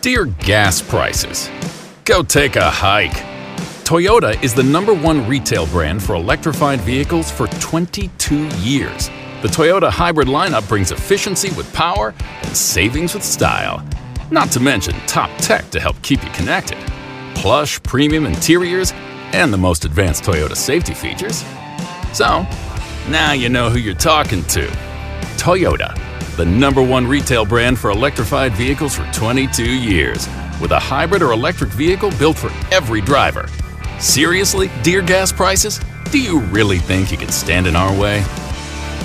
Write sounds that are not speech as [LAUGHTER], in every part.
Dear gas prices, go take a hike. Toyota is the number one retail brand for electrified vehicles for 22 years. The Toyota hybrid lineup brings efficiency with power and savings with style. Not to mention top tech to help keep you connected. Plush premium interiors and the most advanced Toyota safety features. So, now you know who you're talking to. Toyota, the number one retail brand for electrified vehicles for 22 years, with a hybrid or electric vehicle built for every driver. Seriously, dear gas prices? Do you really think you can stand in our way?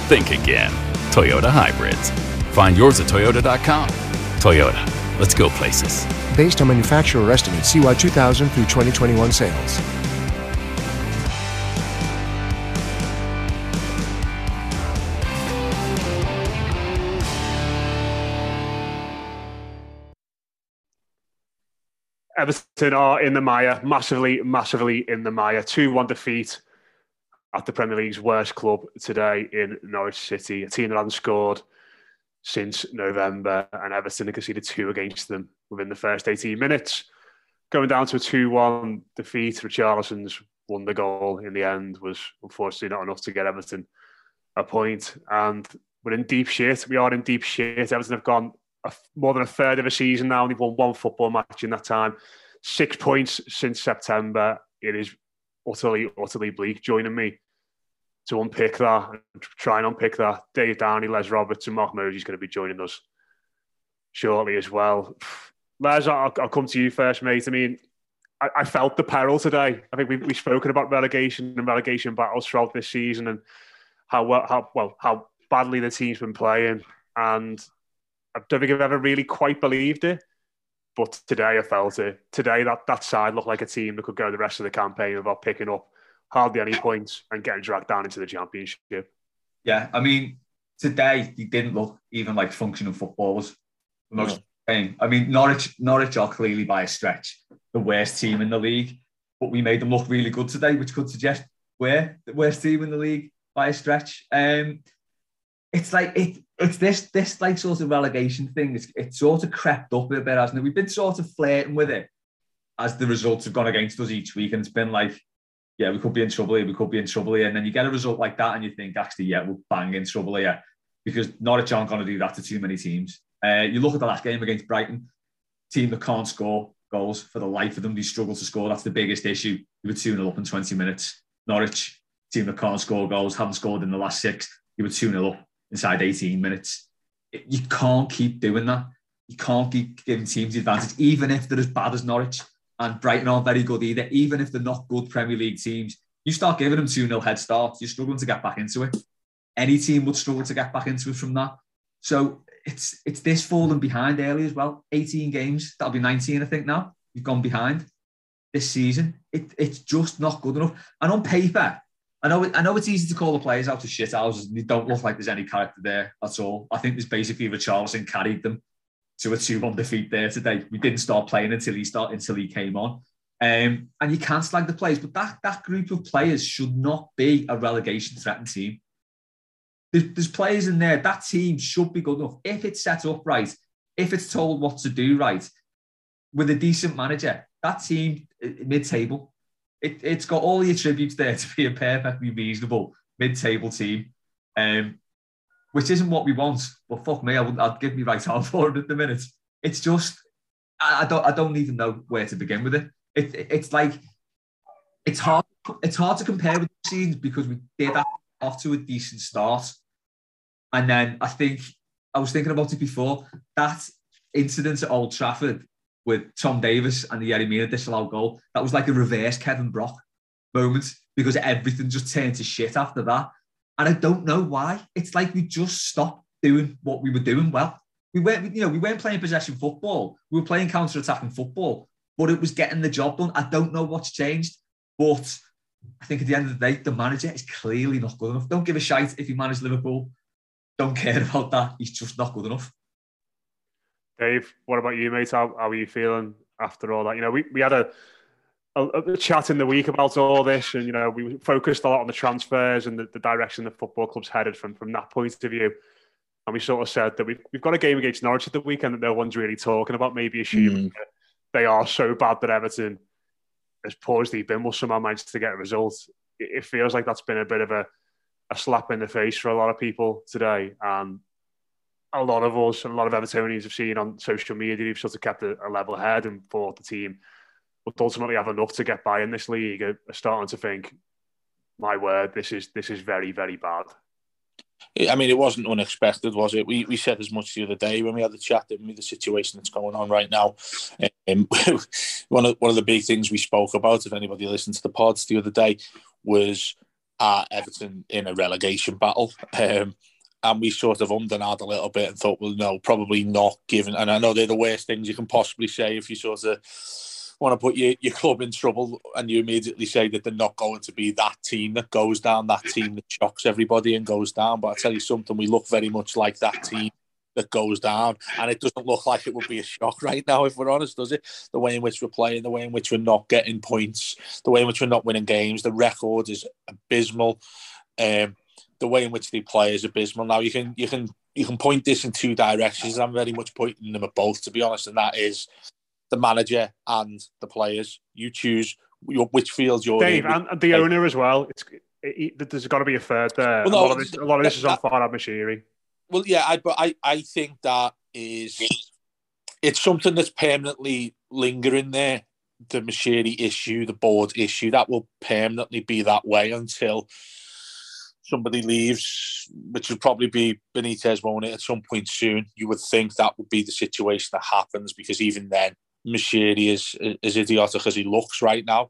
Think again. Toyota Hybrids. Find yours at Toyota.com. Toyota, let's go places. Based on manufacturer estimates, CY 2000 through 2021 sales. Everton are in the mire, massively, massively in the mire. 2 1 defeat at the Premier League's worst club today in Norwich City. A team that hasn't scored since November, and Everton have conceded two against them within the first 18 minutes. Going down to a 2 1 defeat, Richarlison's won the goal in the end, was unfortunately not enough to get Everton a point. And we're in deep shit. We are in deep shit. Everton have gone a, more than a third of a season now. They've won one football match in that time. Six points since September. It is utterly, utterly bleak. Joining me to unpick that and try and unpick that, Dave Downey, Les Roberts, and Mark Murray is going to be joining us shortly as well. Les, I'll, I'll come to you first, mate. I mean, I, I felt the peril today. I think we've, we've spoken about relegation and relegation battles throughout this season and how well, how well, how badly the team's been playing. And I don't think I've ever really quite believed it. But today I felt it. Today that, that side looked like a team that could go the rest of the campaign without picking up hardly any points and getting dragged down into the championship. Yeah, I mean, today they didn't look even like functioning footballers. Most no. I mean, Norwich, Norwich are clearly by a stretch the worst team in the league, but we made them look really good today, which could suggest we're the worst team in the league by a stretch. Um, it's like it, it's this this like sort of relegation thing. It's, it's sort of crept up a bit, hasn't it? We've been sort of flirting with it as the results have gone against us each week, and it's been like, yeah, we could be in trouble here, we could be in trouble here, and then you get a result like that, and you think, actually, yeah, we're bang in trouble here, because Norwich aren't going to do that to too many teams. Uh, you look at the last game against Brighton, team that can't score goals for the life of them, they struggle to score. That's the biggest issue. You were 2 0 up in 20 minutes. Norwich, team that can't score goals, haven't scored in the last six. You were 2 0 up inside 18 minutes. You can't keep doing that. You can't keep giving teams the advantage, even if they're as bad as Norwich and Brighton aren't very good either. Even if they're not good Premier League teams, you start giving them 2 0 head starts, you're struggling to get back into it. Any team would struggle to get back into it from that. So it's it's this falling behind early as well. 18 games, that'll be 19, I think now. You've gone behind this season. It, it's just not good enough. And on paper, I know, I know it's easy to call the players out to shit houses they don't look like there's any character there at all. I think there's basically Richarlison carried them to a 2 1 defeat there today. We didn't start playing until he start until he came on. Um, and you can't slag the players, but that, that group of players should not be a relegation threatened team. There's, there's players in there, that team should be good enough. If it's set up right, if it's told what to do right, with a decent manager, that team mid table, it, it's got all the attributes there to be a perfectly reasonable mid table team, um, which isn't what we want. But fuck me, I would, I'd give me right arm for it at the minute. It's just, I, I don't, I don't even know where to begin with it. it, it it's like, it's hard, it's hard to compare with the seasons because we did that off to a decent start, and then I think I was thinking about it before that incident at Old Trafford with Tom Davies and the Yerry Mina disallowed goal. That was like a reverse Kevin Brock moment because everything just turned to shit after that. And I don't know why. It's like we just stopped doing what we were doing well. We weren't, you know, we weren't playing possession football. We were playing counter-attacking football, but it was getting the job done. I don't know what's changed, but I think at the end of the day, the manager is clearly not good enough. Don't give a shite if he managed Liverpool. Don't care [LAUGHS] about that. He's just not good enough. Dave, what about you, mate? How, how are you feeling after all that? You know, we, we had a, a, a, chat in the week about all this, and you know, we focused a lot on the transfers and the, the direction the football club's headed from from that point of view. And we sort of said that we've, we've got a game against Norwich at the weekend that no one's really talking about, maybe assuming mm. they are so bad that Everton, as poor as they've been, will somehow manage to get a result. It, it feels like that's been a bit of a, a slap in the face for a lot of people today. And a lot of us, a lot of Evertonians have seen on social media, who've sort of kept a, a level head and thought the team would ultimately have enough to get by in this league are starting to think, my word, this is this is very, very bad. I mean, it wasn't unexpected, was it? We we said as much the other day when we had the chat, didn't we? The situation that's going on right now. Um, [LAUGHS] one of one of the big things we spoke about, if anybody listened to the pods the other day, was uh, Everton in a relegation battle. Um, and we sort of ummed a little bit and thought, well, no, probably not given. And I know they're the worst things you can possibly say if you sort of want to put your, your club in trouble and you immediately say that they're not going to be that team that goes down, that team that shocks everybody and goes down. But I tell you something, we look very much like that team that goes down. And it doesn't look like it would be a shock right now, if we're honest, does it? The way in which we're playing, the way in which we're not getting points, the way in which we're not winning games, the record is abysmal. Um, the way in which they play is abysmal. Now you can you can you can point this in two directions. I'm very much pointing them at both, to be honest, and that is the manager and the players. You choose your, which field you're Dave, in. and the owner as well. It's it, there's got to be a third there. Well, no, a, lot of this, a lot of this is on Farhad Moshiri. Well, yeah, I, but I, I think that is it's something that's permanently lingering there. The Moshiri issue, the board issue, that will permanently be that way until somebody leaves, which would probably be Benitez, won't it, at some point soon, you would think that would be the situation that happens because even then, Moshiri is as idiotic as he looks right now.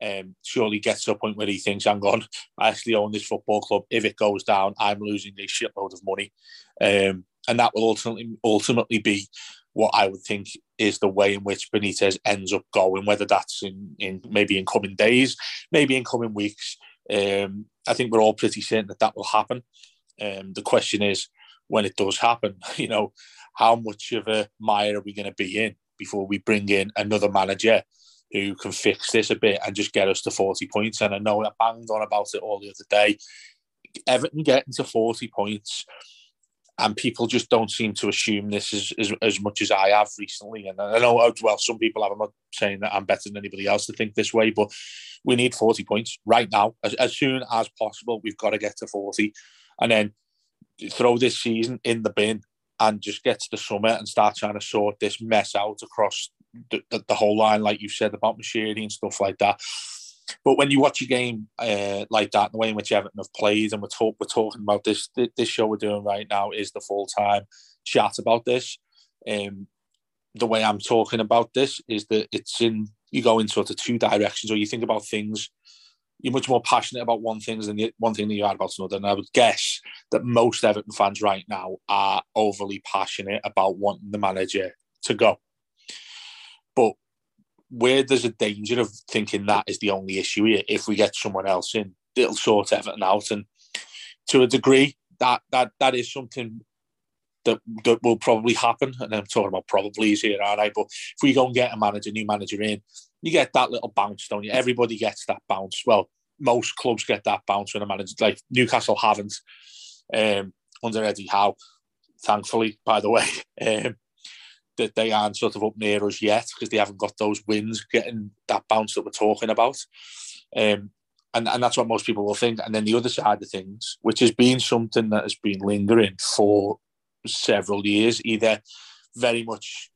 Um, surely gets to a point where he thinks, hang on, I actually own this football club. If it goes down, I'm losing a shitload of money. Um, and that will ultimately ultimately be what I would think is the way in which Benitez ends up going, whether that's in, in maybe in coming days, maybe in coming weeks. Um, I think we're all pretty certain that that will happen. Um, the question is, when it does happen, [LAUGHS] you know, how much of a mire are we going to be in before we bring in another manager who can fix this a bit and just get us to 40 points? And I know I banged on about it all the other day. Everton getting to 40 points, and people just don't seem to assume this as, as, as much as I have recently. And I know, oh, well, some people have. I'm not saying that I'm better than anybody else to think this way, but we need 40 points right now. As, as soon as possible, we've got to get to 40. And then throw this season in the bin and just get to the summer and start trying to sort this mess out across the, the, the whole line, like you said about Moshiri and stuff like that. But when you watch a game uh, like that, the way in which Everton have played, and we're, talk, we're talking about this, this show we're doing right now is the full time chat about this. Um, the way I'm talking about this is that it's in you go in sort of two directions, or you think about things. You're much more passionate about one thing than the, one thing than you are about another. And I would guess that most Everton fans right now are overly passionate about wanting the manager to go. But where there's a danger of thinking that is the only issue here, if we get someone else in, it'll sort Everton out. And to a degree, that that that is something that that will probably happen. And I'm talking about probably here, aren't I? But if we go and get a manager, new manager in, you get that little bounce, don't you? Everybody gets that bounce. Well, most clubs get that bounce when a manager like Newcastle haven't um, under Eddie Howe, thankfully, by the way. [LAUGHS] Um, that they aren't sort of up near us yet because they haven't got those wins getting that bounce that we're talking about. Um, and, and that's what most people will think. And then the other side of things, which has been something that has been lingering for several years, either very much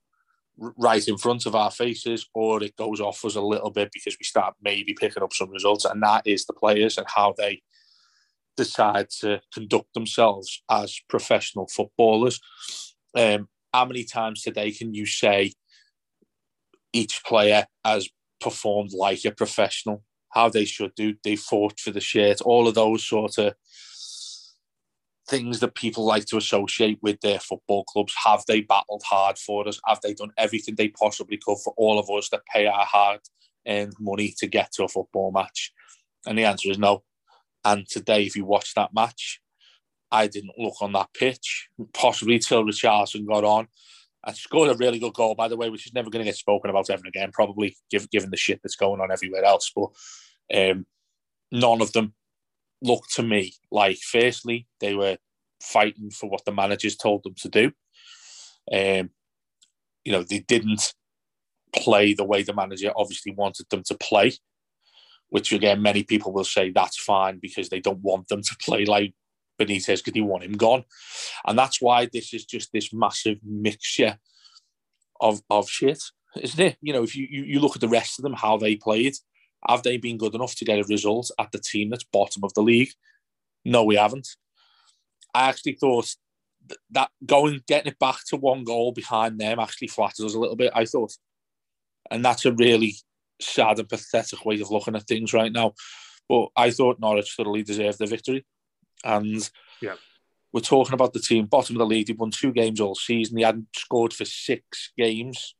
right in front of our faces or it goes off us a little bit because we start maybe picking up some results and that is the players and how they decide to conduct themselves as professional footballers um, how many times today can you say each player has performed like a professional how they should do they fought for the shirt all of those sort of things that people like to associate with their football clubs. Have they battled hard for us? Have they done everything they possibly could for all of us that pay our hard earned money to get to a football match? And the answer is no. And today, if you watch that match, I didn't look on that pitch, possibly till Richarlison got on. and scored a really good goal, by the way, which is never going to get spoken about ever again, probably given the shit that's going on everywhere else. But um, none of them looked to me like, firstly, they were fighting for what the managers told them to do. Um, you know, they didn't play the way the manager obviously wanted them to play, which again, many people will say that's fine because they don't want them to play like Benitez because they want him gone. And that's why this is just this massive mixture of, of shit, isn't it? You know, if you, you, you look at the rest of them, how they played, have they been good enough to get a result at the team that's bottom of the league? No, we haven't. I actually thought that going getting it back to one goal behind them actually flatters us a little bit. I thought, and that's a really sad and pathetic way of looking at things right now. But I thought Norwich thoroughly deserved the victory, and yeah. We're talking about the team bottom of the league. They won two games all season. They hadn't scored for six games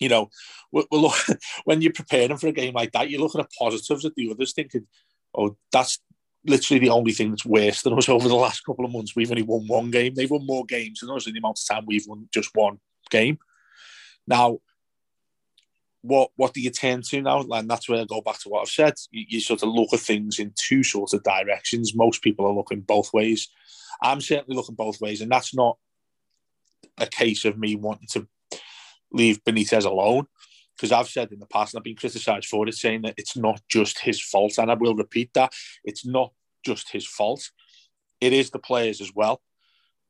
you know, we're, we're look, [LAUGHS] when you're preparing for a game like that, you're looking at positives at the others, thinking, oh, that's literally the only thing that's worse than us [LAUGHS] over the last couple of months. We've only won one game. They've won more games than us in the amount of time we've won just one game. Now, what what do you turn to now? And that's where I go back to what I've said. You, you, sort of look at things in two sorts of directions. Most people are looking both ways. I'm certainly looking both ways, and that's not a case of me wanting to leave Benitez alone. Because I've said in the past, and I've been criticised for it, saying that it's not just his fault. And I will repeat that. It's not just his fault. It is the players as well.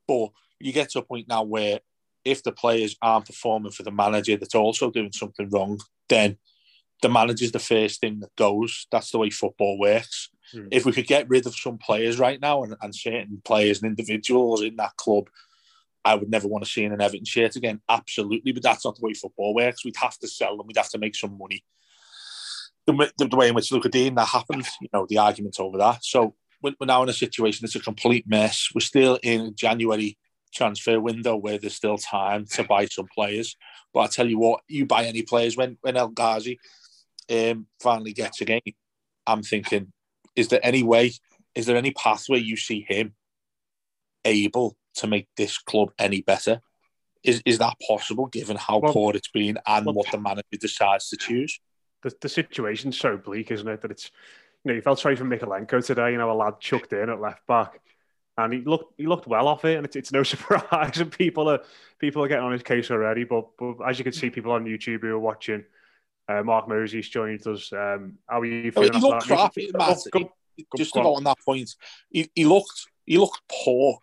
But you get to a point now where if the players aren't performing for the manager that's also doing something wrong, then the manager's the first thing that goes. That's the way football works. Mm. If we could get rid of some players right now and, and certain players and individuals in that club I would never want to see in an Everton shirt again. Absolutely, but that's not the way football works. We'd have to sell them. We'd have to make some money. The, the, the way in which Lucas Digne that happened, you know, the argument over that. So we're, we're now in a situation that's a complete mess. We're still in January transfer window where there's still time to buy some players. But I tell you what, you buy any players when when El Ghazi um, finally gets a game. I'm thinking, is there any way? Is there any pathway you see him able to make this club any better. Is is that possible given how well, poor it's been and well, what the manager decides to choose? The, the situation's so bleak, isn't it? That it's you know you felt sorry for Mykolenko today. You know, a lad chucked in at left back, and he looked he looked well off it, and it's, it's no [LAUGHS] surprise. And people are people are getting on his case already. But but as you can see, people on YouTube who are watching. Uh, Mark Moses joined us. Um, how are you feeling? he looked crap, Matt. Just go on that point, he, he looked he looked poor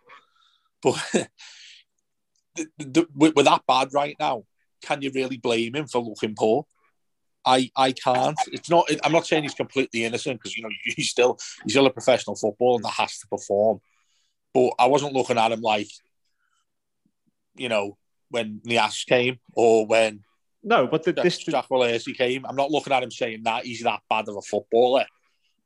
but [LAUGHS] the, the, we're that bad right now. Can you really blame him for looking poor? I, I can't. It's not. I'm not saying he's completely innocent because you know [LAUGHS] he's still he's still a professional footballer that has to perform. But I wasn't looking at him like, you know, when Niasse came or when no, but the, this Jack he came. I'm not looking at him saying that he's that bad of a footballer.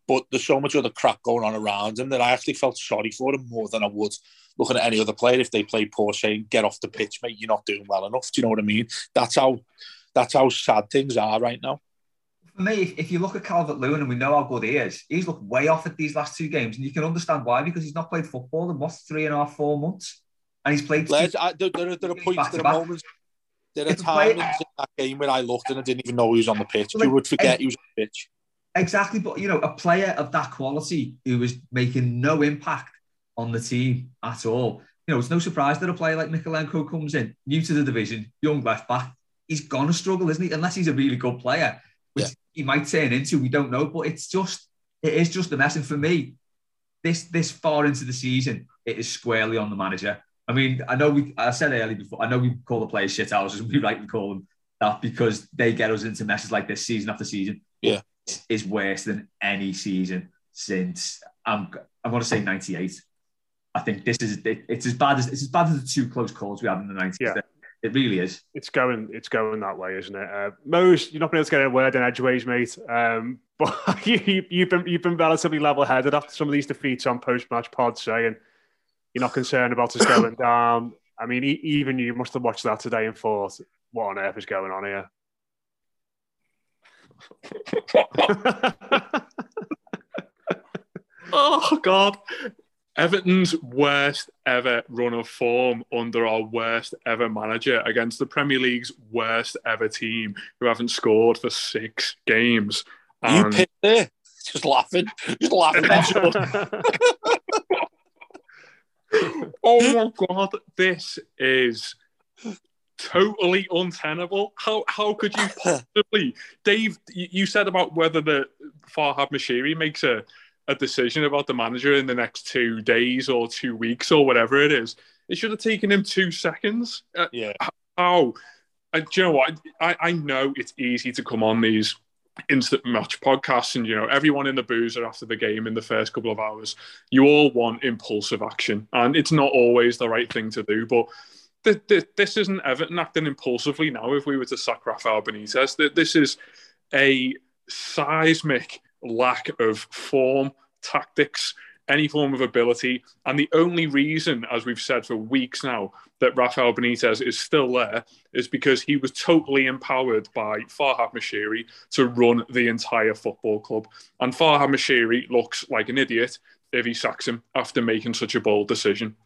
But there's so much other crap going on around him that I actually felt sorry for him more than I would looking at any other player if they play poor, saying "Get off the pitch, mate. You're not doing well enough." Do you know what I mean? That's how that's how sad things are right now. For me, if, if you look at Calvert Lewin and we know how good he is, he's looked way off at these last two games, and you can understand why because he's not played football in what three and a half, four months, and he's played. Two, I, there, there, there are points, there are moments, There are play- times in that game where I looked and I didn't even know he was on the pitch. Like, you would forget he was on the pitch. Exactly, but you know, a player of that quality who was making no impact on the team at all. You know, it's no surprise that a player like Mykolenko comes in, new to the division, young left back. He's gonna struggle, isn't he? Unless he's a really good player, which Yeah. He might turn into. We don't know, but it's just it is just a mess. And for me, this this far into the season, it is squarely on the manager. I mean, I know we I said earlier before, I know we call the players shit houses, and we [LAUGHS] rightly call them that because they get us into messes like this season after season Yeah, is worse than any season since I'm I'm going to say 98. I think this is it, it's as bad as it's as bad as the two close calls we had in the 90s. Yeah. It really is. It's going, it's going that way, isn't it? Uh, Mose, you're not been able to get a word in edgeways, mate. Um, [LAUGHS] but you, you've been you've been relatively level-headed after some of these defeats on post-match pods, saying you're not concerned about us going [COUGHS] down. I mean, e- even you must have watched that today and thought, "What on earth is going on here?" [LAUGHS] [LAUGHS] Oh God. Everton's worst ever run of form under our worst ever manager against the Premier League's worst ever team who haven't scored for six games. you And- pissed there, just laughing, just laughing. [LAUGHS] oh my god, this is totally untenable. How how could you possibly, Dave? You you said about whether the Farhad Moshiri makes a a decision about the manager in the next two days or two weeks or whatever it is. It should have taken him two seconds. Uh, yeah, how? Do you know what? I, I know it's easy to come on these instant match podcasts and you know everyone in the boozer after the game in the first couple of hours you all want impulsive action and it's not always the right thing to do but th- th- this isn't Everton acting impulsively now if we were to sack Rafael Benitez Th- this is a seismic lack of form tactics any form of ability and the only reason as we've said for weeks now that Rafael Benitez is still there is because he was totally empowered by Farhad Moshiri to run the entire football club. And Farhad Moshiri looks like an idiot if he sacks him after making such a bold decision.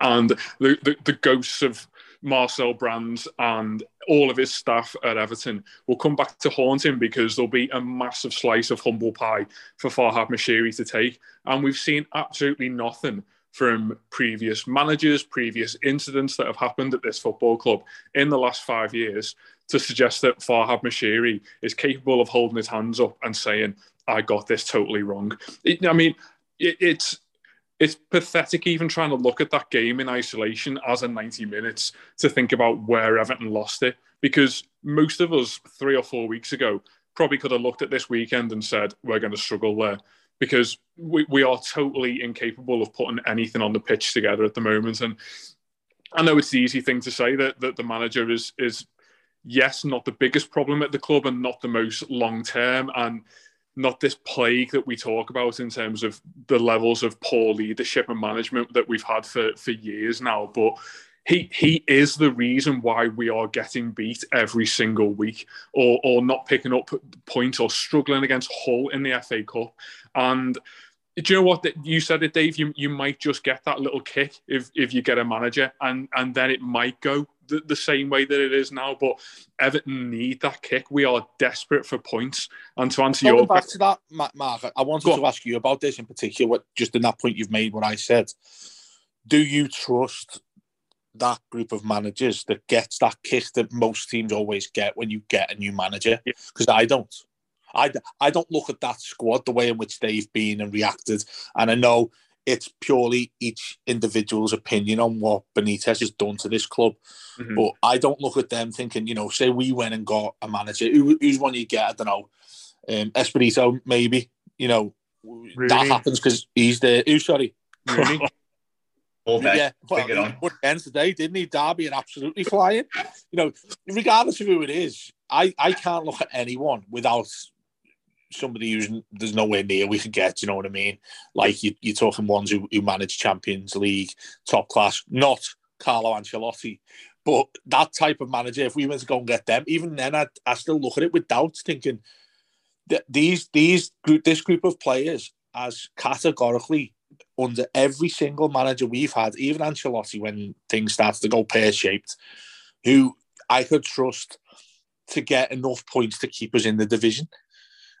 And the, the, the ghosts of Marcel Brands and all of his staff at Everton will come back to haunt him because there'll be a massive slice of humble pie for Farhad Moshiri to take. And we've seen absolutely nothing from previous managers, previous incidents that have happened at this football club in the last five years to suggest that Farhad Moshiri is capable of holding his hands up and saying, I got this totally wrong. It, I mean, it, it's it's pathetic even trying to look at that game in isolation as a 90 minutes to think about where Everton lost it because most of us three or four weeks ago probably could have looked at this weekend and said we're going to struggle there because we, we are totally incapable of putting anything on the pitch together at the moment. And I know it's the easy thing to say that, that the manager is is yes not the biggest problem at the club and not the most long term and not this plague that we talk about in terms of the levels of poor leadership and management that we've had for, for years now. But he he is the reason why we are getting beat every single week or or not picking up points or struggling against Hull in the FA Cup. And do you know what you said it, Dave? You you might just get that little kick if if you get a manager, and and then it might go the, the same way that it is now. But Everton need that kick. We are desperate for points. And to answer Going your back to that, Ma- Mark, I wanted Go to on. ask you about this in particular. What just in that point you've made, what I said. Do you trust that group of managers that gets that kiss that most teams always get when you get a new manager? Yeah. Because I don't. I, I don't look at that squad the way in which they've been and reacted. And I know it's purely each individual's opinion on what Benitez has done to this club. Mhm. But I don't look at them thinking, you know, say we went and got a manager. Who, who's one you get? I don't know. Um, Espirito, maybe. You know, that happens because he's there. Who, sorry? Rooney. [LAUGHS] All day. Yeah, well, Bring it on. he won again today, didn't he? Derby and absolutely flying. You know, regardless of who it is, I, I can't look at anyone without somebody who's there's nowhere near we could get. You know what I mean? Like you, you're talking ones who, who manage Champions League, top class, not Carlo Ancelotti, but that type of manager. If we went to go and get them, even then, I I still look at it with doubt, thinking that these these group this group of players as categorically under every single manager we've had, even Ancelotti, when things started to go pear shaped, who I could trust to get enough points to keep us in the division.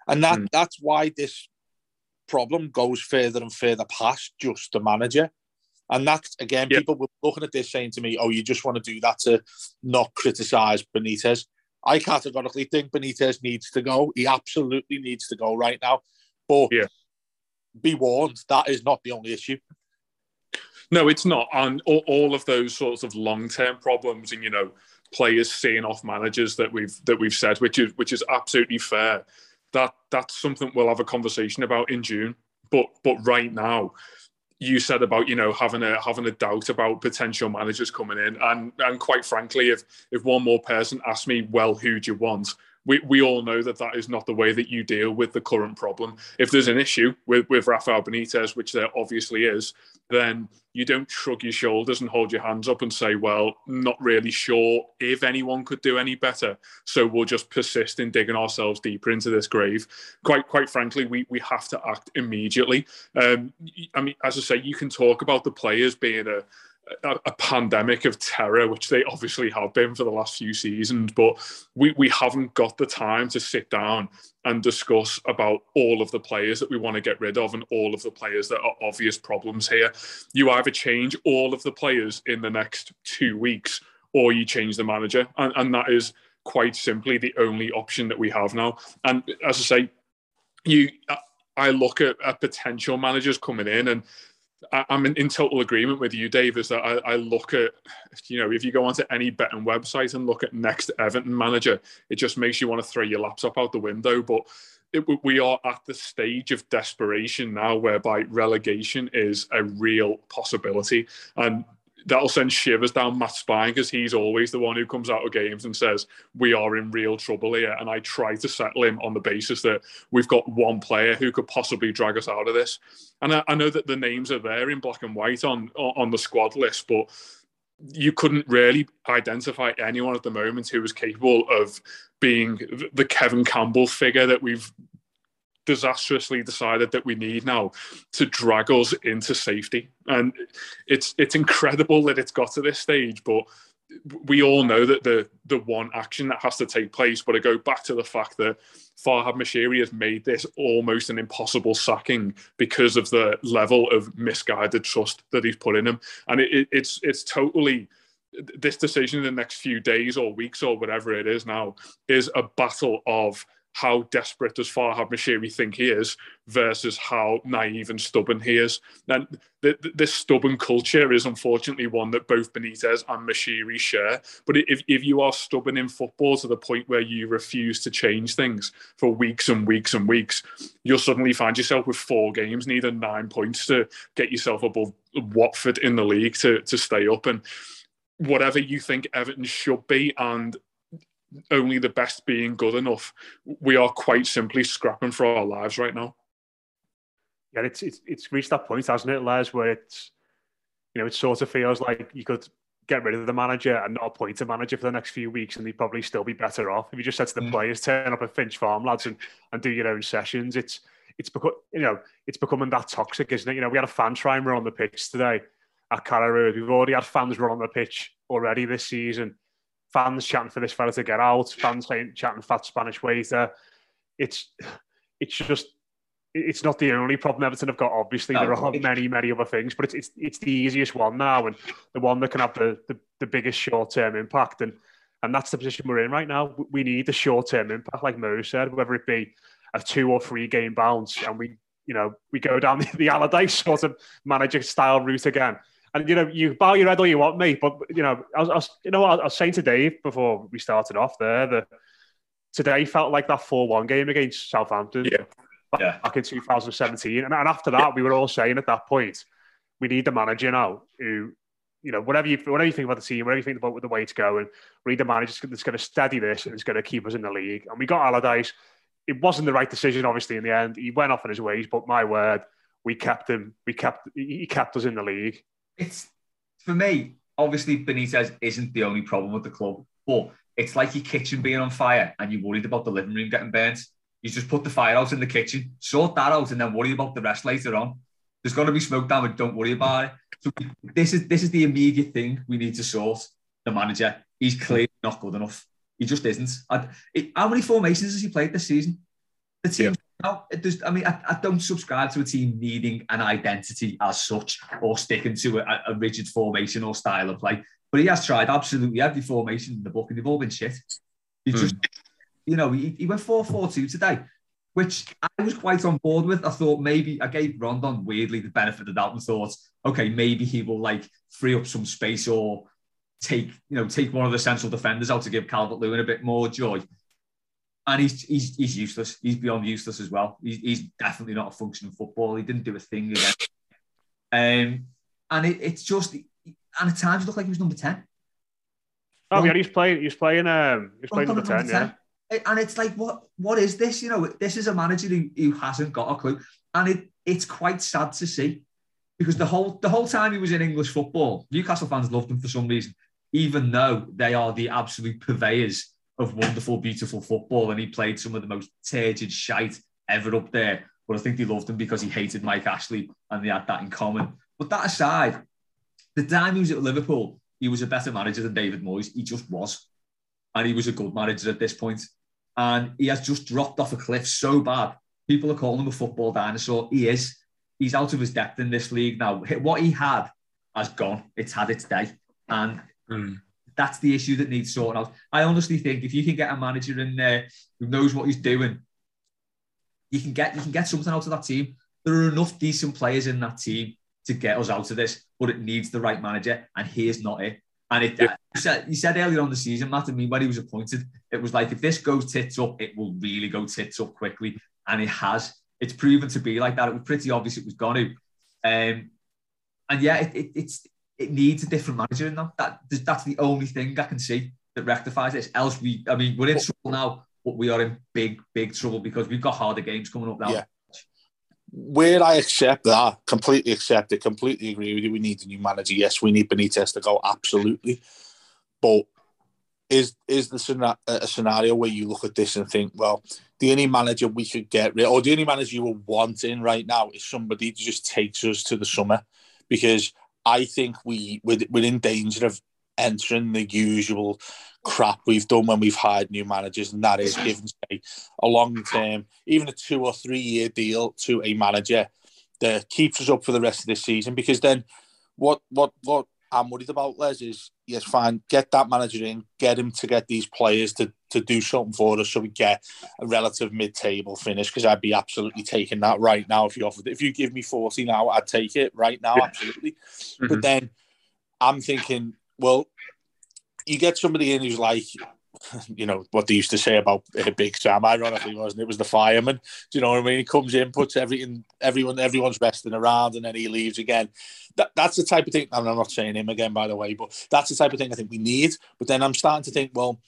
And that mm. that's why this problem goes further and further past just the manager. And that's again, yep. people were looking at this saying to me, "Oh, you just want to do that to not criticize Benitez." I categorically think Benitez needs to go. He absolutely needs to go right now. But yeah. be warned, that is not the only issue. No, it's not. And all, all of those sorts of long-term problems, and you know, players seeing off managers that we've that we've said, which is which is absolutely fair. That that's something we'll have a conversation about in June. But but right now, you said about you know having a having a doubt about potential managers coming in, and and quite frankly, if if one more person asked me, well, who do you want? We, we all know that that is not the way that you deal with the current problem. If there's an issue with, with Rafael Benitez, which there obviously is, then you don't shrug your shoulders and hold your hands up and say, well, not really sure if anyone could do any better. So we'll just persist in digging ourselves deeper into this grave. Quite quite frankly, we, we have to act immediately. Um, I mean, as I say, you can talk about the players being a a, a, pandemic of terror, which they obviously have been for the last few seasons, but we, we haven't got the time to sit down and discuss about all of the players that we want to get rid of and all of the players that are obvious problems here. You either change all of the players in the next two weeks or you change the manager. And, and that is quite simply the only option that we have now. And as I say, you I look at, at potential managers coming in and I, am in, in, total agreement with you, Dave. Is that I, I, look at, you know, if you go onto any betting website and look at next Everton manager, it just makes you want to throw your laptop out the window. But it, we are at the stage of desperation now, whereby relegation is a real possibility, and that'll send shivers down Matt's spine because he's always the one who comes out of games and says we are in real trouble here. And I try to settle him on the basis that we've got one player who could possibly drag us out of this. And I, I know that the names are there in black and white on on the squad list, but you couldn't really identify anyone at the moment who was capable of being the Kevin Campbell figure that we've disastrously decided that we need now to drag us into safety. And it's it's incredible that it's got to this stage, but we all know that the the one action that has to take place. But I go back to the fact that Farhad Moshiri has made this almost an impossible sacking because of the level of misguided trust that he's put in him, and it, it, it's it's totally this decision in the next few days or weeks or whatever it is now is a battle of how desperate does Farhad Moshiri think he is versus how naive and stubborn he is. And the, the, this stubborn culture is unfortunately one that both Benitez and Moshiri share. But if, if you are stubborn in football to the point where you refuse to change things for weeks and weeks and weeks, you'll suddenly find yourself with four games, needing nine points to get yourself above Watford in the league to, to stay up. And whatever you think Everton should be and only the best being good enough. We are quite simply scrapping for our lives right now. Yeah, it's it's, it's reached that point, hasn't it, Les, where it's you know it sort of feels like you could get rid of the manager and not appoint a manager for the next few weeks, and they'd probably still be better off if you just said to the mm. players, turn up at Finch Farm, lads, and, and do your own sessions. It's it's become you know it's becoming that toxic, isn't it? You know, we had a fan try and run on the pitch today at Carrow Road. We've already had fans run on the pitch already this season fans chatting for this fella to get out, fans saying chatting fat Spanish waiter. Uh, it's it's just it's not the only problem Everton have got. Obviously, there are many, many other things, but it's it's it's the easiest one now, and the one that can have the the, the biggest short term impact. And and that's the position we're in right now. We need the short term impact, like Mo said, whether it be a two or three game bounce, and we you know we go down the, [LAUGHS] the Allardyce sort of manager style route again. And you know, you bow your head all you want, mate. But you know, I was, I was you know, I was saying to Dave before we started off there that today felt like that four-one game against Southampton. Yeah. Back, yeah. back in 2017, and, and after that, yeah. we were all saying at that point, we need the manager now who you know, whatever you whatever you think about the team, whatever you think about the way to go, and we need the manager that's going to steady this and it's going to keep us in the league. And we got Allardyce. It wasn't the right decision, obviously, in the end. He went off on his ways, but my word, we kept him. We kept he kept us in the league it's for me. Obviously, Benitez isn't the only problem with the club, but it's like your kitchen being on fire and you're worried about the living room getting burnt. You just put the fire out in the kitchen, sort that out, and then worry about the rest later on. There's going to be smoke damage. Don't worry about it. So this is this is the immediate thing we need to sort. The manager, he's clearly not good enough. He just isn't. I, it, how many formations has he played this season? The. Now, it does, I mean, I, I, don't subscribe to a team needing an identity as such or sticking to a, a, rigid formation or style of play. But he has tried absolutely every formation in the book, and they've all been shit. He mm. just, you know, he, he went 4 4 2 today, which I was quite on board with. I thought maybe I gave Rondon weirdly the benefit of the doubt and thought, okay, maybe he will like free up some space or take, you know, take one of the central defenders out to give Calvert Lewin a bit more joy. And he's, he's he's useless. He's beyond useless as well. He's, he's definitely not a functioning football. He didn't do a thing again. Um, and it, it's just, and at times it looked like he was number 10. Oh, well, yeah, he's playing, he's playing, um, he's playing number 10, number 10, yeah. And it's like, what what is this? You know, this is a manager who, who hasn't got a clue. And it it's quite sad to see because the whole the whole time he was in English football, Newcastle fans loved him for some reason even though they are the absolute purveyors of wonderful, beautiful football. And he played some of the most turgid shite ever up there. But I think they loved him because he hated Mike Ashley and they had that in common. But that aside, the time he was at Liverpool, he was a better manager than David Moyes. He just was. And he was a good manager at this point. And he has just dropped off a cliff so bad. People are calling him a football dinosaur. He is. He's out of his depth in this league now. What he had has gone. It's had its day. And Mm. That's the issue that needs sorting out. I honestly think if you can get a manager in there who knows what he's doing, you can get you can get something out of that team. There are enough decent players in that team to get us out of this, but it needs the right manager, and he is not it. And it, yeah. you, said, you said earlier on the season, Matt, I mean, when he was appointed, it was like if this goes tits up, it will really go tits up quickly, and it has. It's proven to be like that. It was pretty obvious it was going to. Um, and yeah, it, it, it's it needs a different manager in that. that. That's the only thing I can see that rectifies this. Else, we, I mean, we're in trouble now, but we are in big, big trouble because we've got harder games coming up now. Yeah. Where I accept that, completely accept it, completely agree with you. We need a new manager. Yes, we need Benitez to go, absolutely. But is is the a scenario where you look at this and think, well, the only manager we could get rid, or the only manager you were wanting right now is somebody that just takes us to the summer, because I think we we're, we're in danger of entering the usual crap we've done when we've hired new managers, and that is giving [LAUGHS] say a long term, even a two or three year deal to a manager that keeps us up for the rest of the season. Because then, what what what I'm worried about, Les, is yes, fine, get that manager in, get him to get these players to to do something for us so we get a relative mid-table finish because I'd be absolutely taking that right now if you offered it. if you give me 40 now I'd take it right now absolutely mm-hmm. but then I'm thinking well you get somebody in who's like [LAUGHS] you know what they used to say about uh, Big Sam. Ironically, wasn't it? Was the fireman? Do you know what I mean? He comes in, puts everything, everyone, everyone's resting around, and then he leaves again. That, that's the type of thing. And I'm not saying him again, by the way, but that's the type of thing I think we need. But then I'm starting to think, well,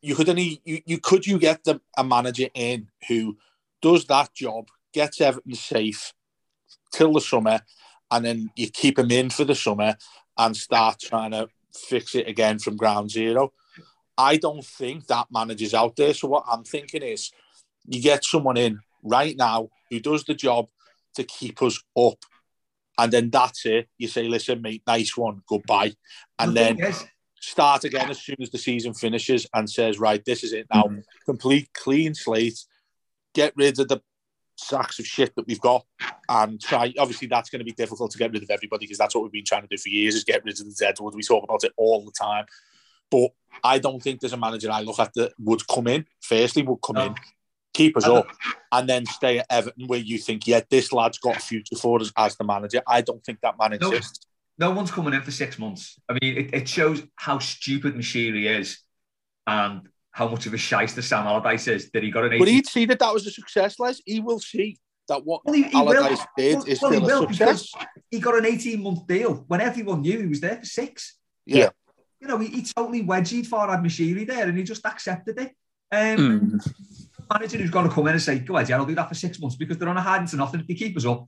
you could only you, you could you get the, a manager in who does that job, gets everything safe till the summer, and then you keep him in for the summer and start trying to fix it again from ground zero. I don't think that manager's out there. So what I'm thinking is you get someone in right now who does the job to keep us up. And then that's it. You say, listen, mate, nice one, goodbye. And then start again as soon as the season finishes and says, right, this is it now. Mm-hmm. Complete clean slate. Get rid of the sacks of shit that we've got and try. Obviously, that's going to be difficult to get rid of everybody because that's what we've been trying to do for years is get rid of the Deadwood. We talk about it all the time. But I don't think there's a manager I look at that would come in, firstly, would come no. in, keep us up, and then stay at Everton where you think, yeah, this lad's got a future for us as the manager. I don't think that man exists. No one's coming in for six months. I mean, it, it shows how stupid Moshiri is and how much of a shyster Sam Allardyce is that he got an 18- But he'd see that that was a success, Les. He will see that what well, he, he Allardyce will. did well, is well, still a success. He got an 18 month deal when everyone knew he was there for six. Yeah. yeah. You know, he, he totally wedged Farhad Moshiri there and he just accepted it. Um, mm. Manager who's going to come in and say, go ahead, yeah, I'll do that for six months because they're on a hiding to nothing. If they keep us up,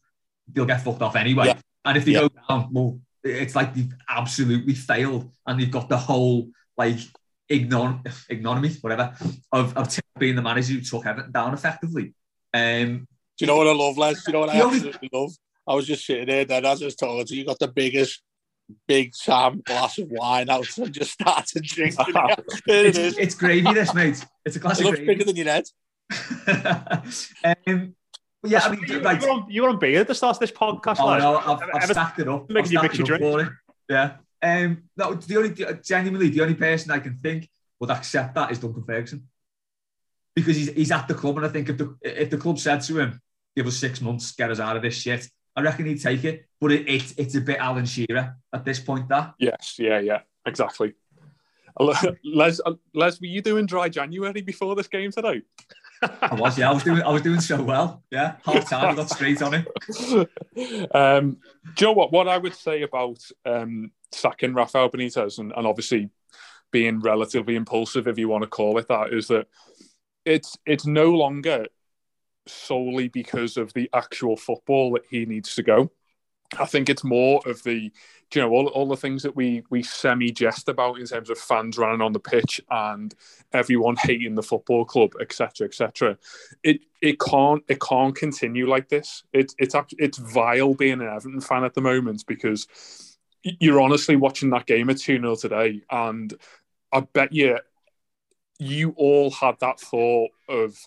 they'll get fucked off anyway. Yeah. And if they yeah. go down, well, it's like they've absolutely failed and they've got the whole like ignon- ignominy, whatever, of, of being the manager who took Everton down effectively. Um, Do you know what I love, Les? Do you know what I absolutely love? I was just sitting there then, as I just told you, you got the biggest big Sam glass of wine out and just started drinking. [LAUGHS] it [LAUGHS] It's, is. it's gravy, this mate. It's a glass It of looks gravy. bigger than your head. [LAUGHS] um, yeah, I mean, you, right. you, were on, you were on beer at the start of this podcast. Oh lads. no, I've, I've Ever- stacked it up. I've making you mix your up for it. Yeah. Um, no, the only genuinely the only person I can think would accept that is Duncan Ferguson because he's he's at the club, and I think if the if the club said to him, "Give us six months, get us out of this shit," I reckon he'd take it. But it, it it's a bit Alan Shearer at this point. That Yes, yeah, yeah, exactly. [LAUGHS] Les, uh, Les, were you doing dry January before this game today? I was, yeah, I was doing I was doing so well. Yeah, half [LAUGHS] time, I got straight on it. um, do you know what? What I would say about um, sacking Rafael Benitez and, and obviously being relatively impulsive, if you want to call it that, is that it's it's no longer solely because of the actual football that he needs to go. I think it's more of the, you know, all, all the things that we we semi jest about in terms of fans running on the pitch and everyone hating the football club, etc., etc. It it can't it can't continue like this. It's it's it's vile being an Everton fan at the moment because you're honestly watching that game at two 0 today, and I bet you you all had that thought of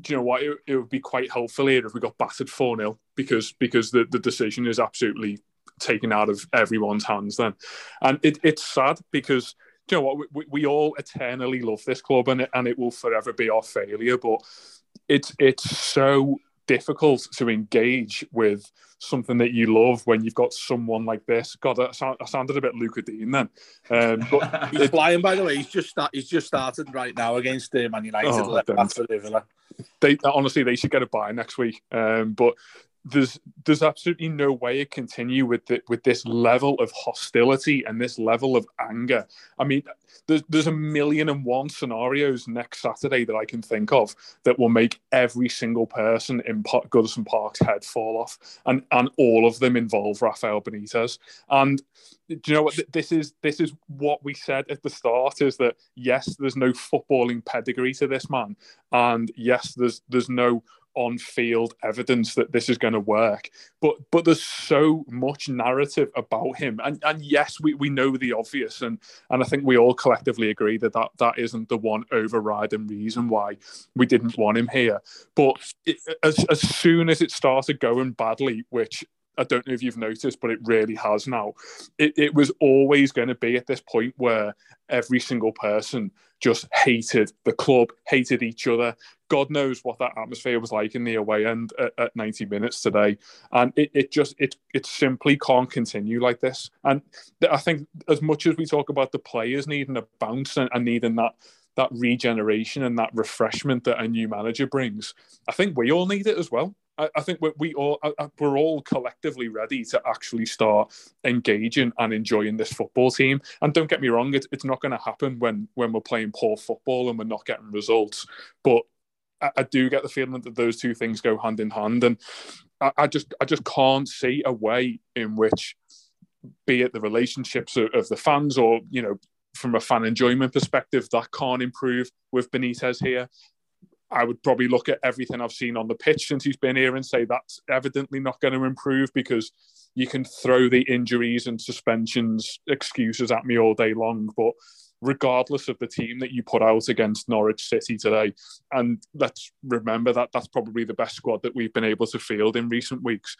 do you know what? It, it would be quite helpful here if we got battered 4 0 because because the, the decision is absolutely taken out of everyone's hands then. And it, it's sad because, do you know what? We, we all eternally love this club and it, and it will forever be our failure. But it's it's so difficult to engage with something that you love when you've got someone like this. God, that sound, I sounded a bit Lucas Digne then. Um, [LAUGHS] but He's flying, by the way. He's just start, he's just started right now against uh, Man United. Oh, left for Villa. they honestly they should get a buy next week. Um, but there's there's absolutely no way it continue with the, with this level of hostility and this level of anger. I mean, there's there's a million and one scenarios next Saturday that I can think of that will make every single person in Pa- Goodison Park's head fall off, and and all of them involve Rafael Benitez. And do you know what this is? This is what we said at the start: is that yes, there's no footballing pedigree to this man, and yes, there's there's no on-field evidence that this is going to work but but there's so much narrative about him and and yes we, we know the obvious and and i think we all collectively agree that, that that isn't the one overriding reason why we didn't want him here but it, as, as soon as it started going badly which I don't know if you've noticed, but it really has now. It, it was always going to be at this point where every single person just hated the club, hated each other. God knows what that atmosphere was like in the away end at, at 90 minutes today. And it, it just, it, it simply can't continue like this. And I think as much as we talk about the players needing a bounce and, and needing that, that regeneration and that refreshment that a new manager brings, I think we all need it as well. I, I think we, we all we're all collectively ready to actually start engaging and enjoying this football team. And don't get me wrong, it, it's not going to happen when when we're playing poor football and we're not getting results. But I, I do get the feeling that those two things go hand in hand, and I, I just I just can't see a way in which, be it the relationships of, of the fans or you know from a fan enjoyment perspective, that can't improve with Benitez here. I would probably look at everything I've seen on the pitch since he's been here and say that's evidently not going to improve because you can throw the injuries and suspensions excuses at me all day long. But regardless of the team that you put out against Norwich City today, and let's remember that that's probably the best squad that we've been able to field in recent weeks,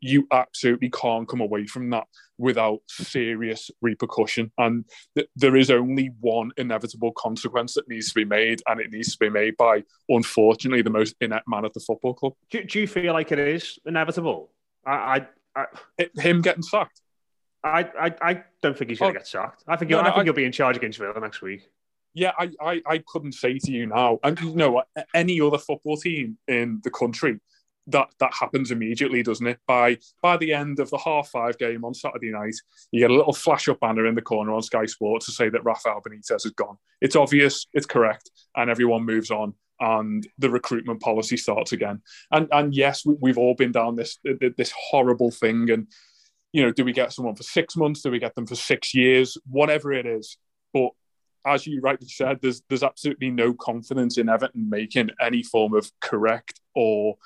you, absolutely can't come away from that without serious repercussion. And th- there is only one inevitable consequence that needs to be made, and it needs to be made by, unfortunately, the most inept man at the football club. Do, do you feel like it is inevitable? I, I, I, It- him getting sacked. I, I, I don't think he's going to Oh. get sacked. I think, he'll, no, I think I- he'll be in charge against Villa next week. Yeah, I, I, I couldn't say to you now, and you know what, any other football team in the country, that that happens immediately, doesn't it? By by the end of the half five game on Saturday night, you get a little flash up banner in the corner on Sky Sports to say that Rafael Benitez is gone. It's obvious, it's correct, and everyone moves on. And the recruitment policy starts again. And and yes, we, we've all been down this this horrible thing. And you know, do we get someone for six months? Do we get them for six years? Whatever it is, but as you rightly said, there's there's absolutely no confidence in Everton making any form of correct or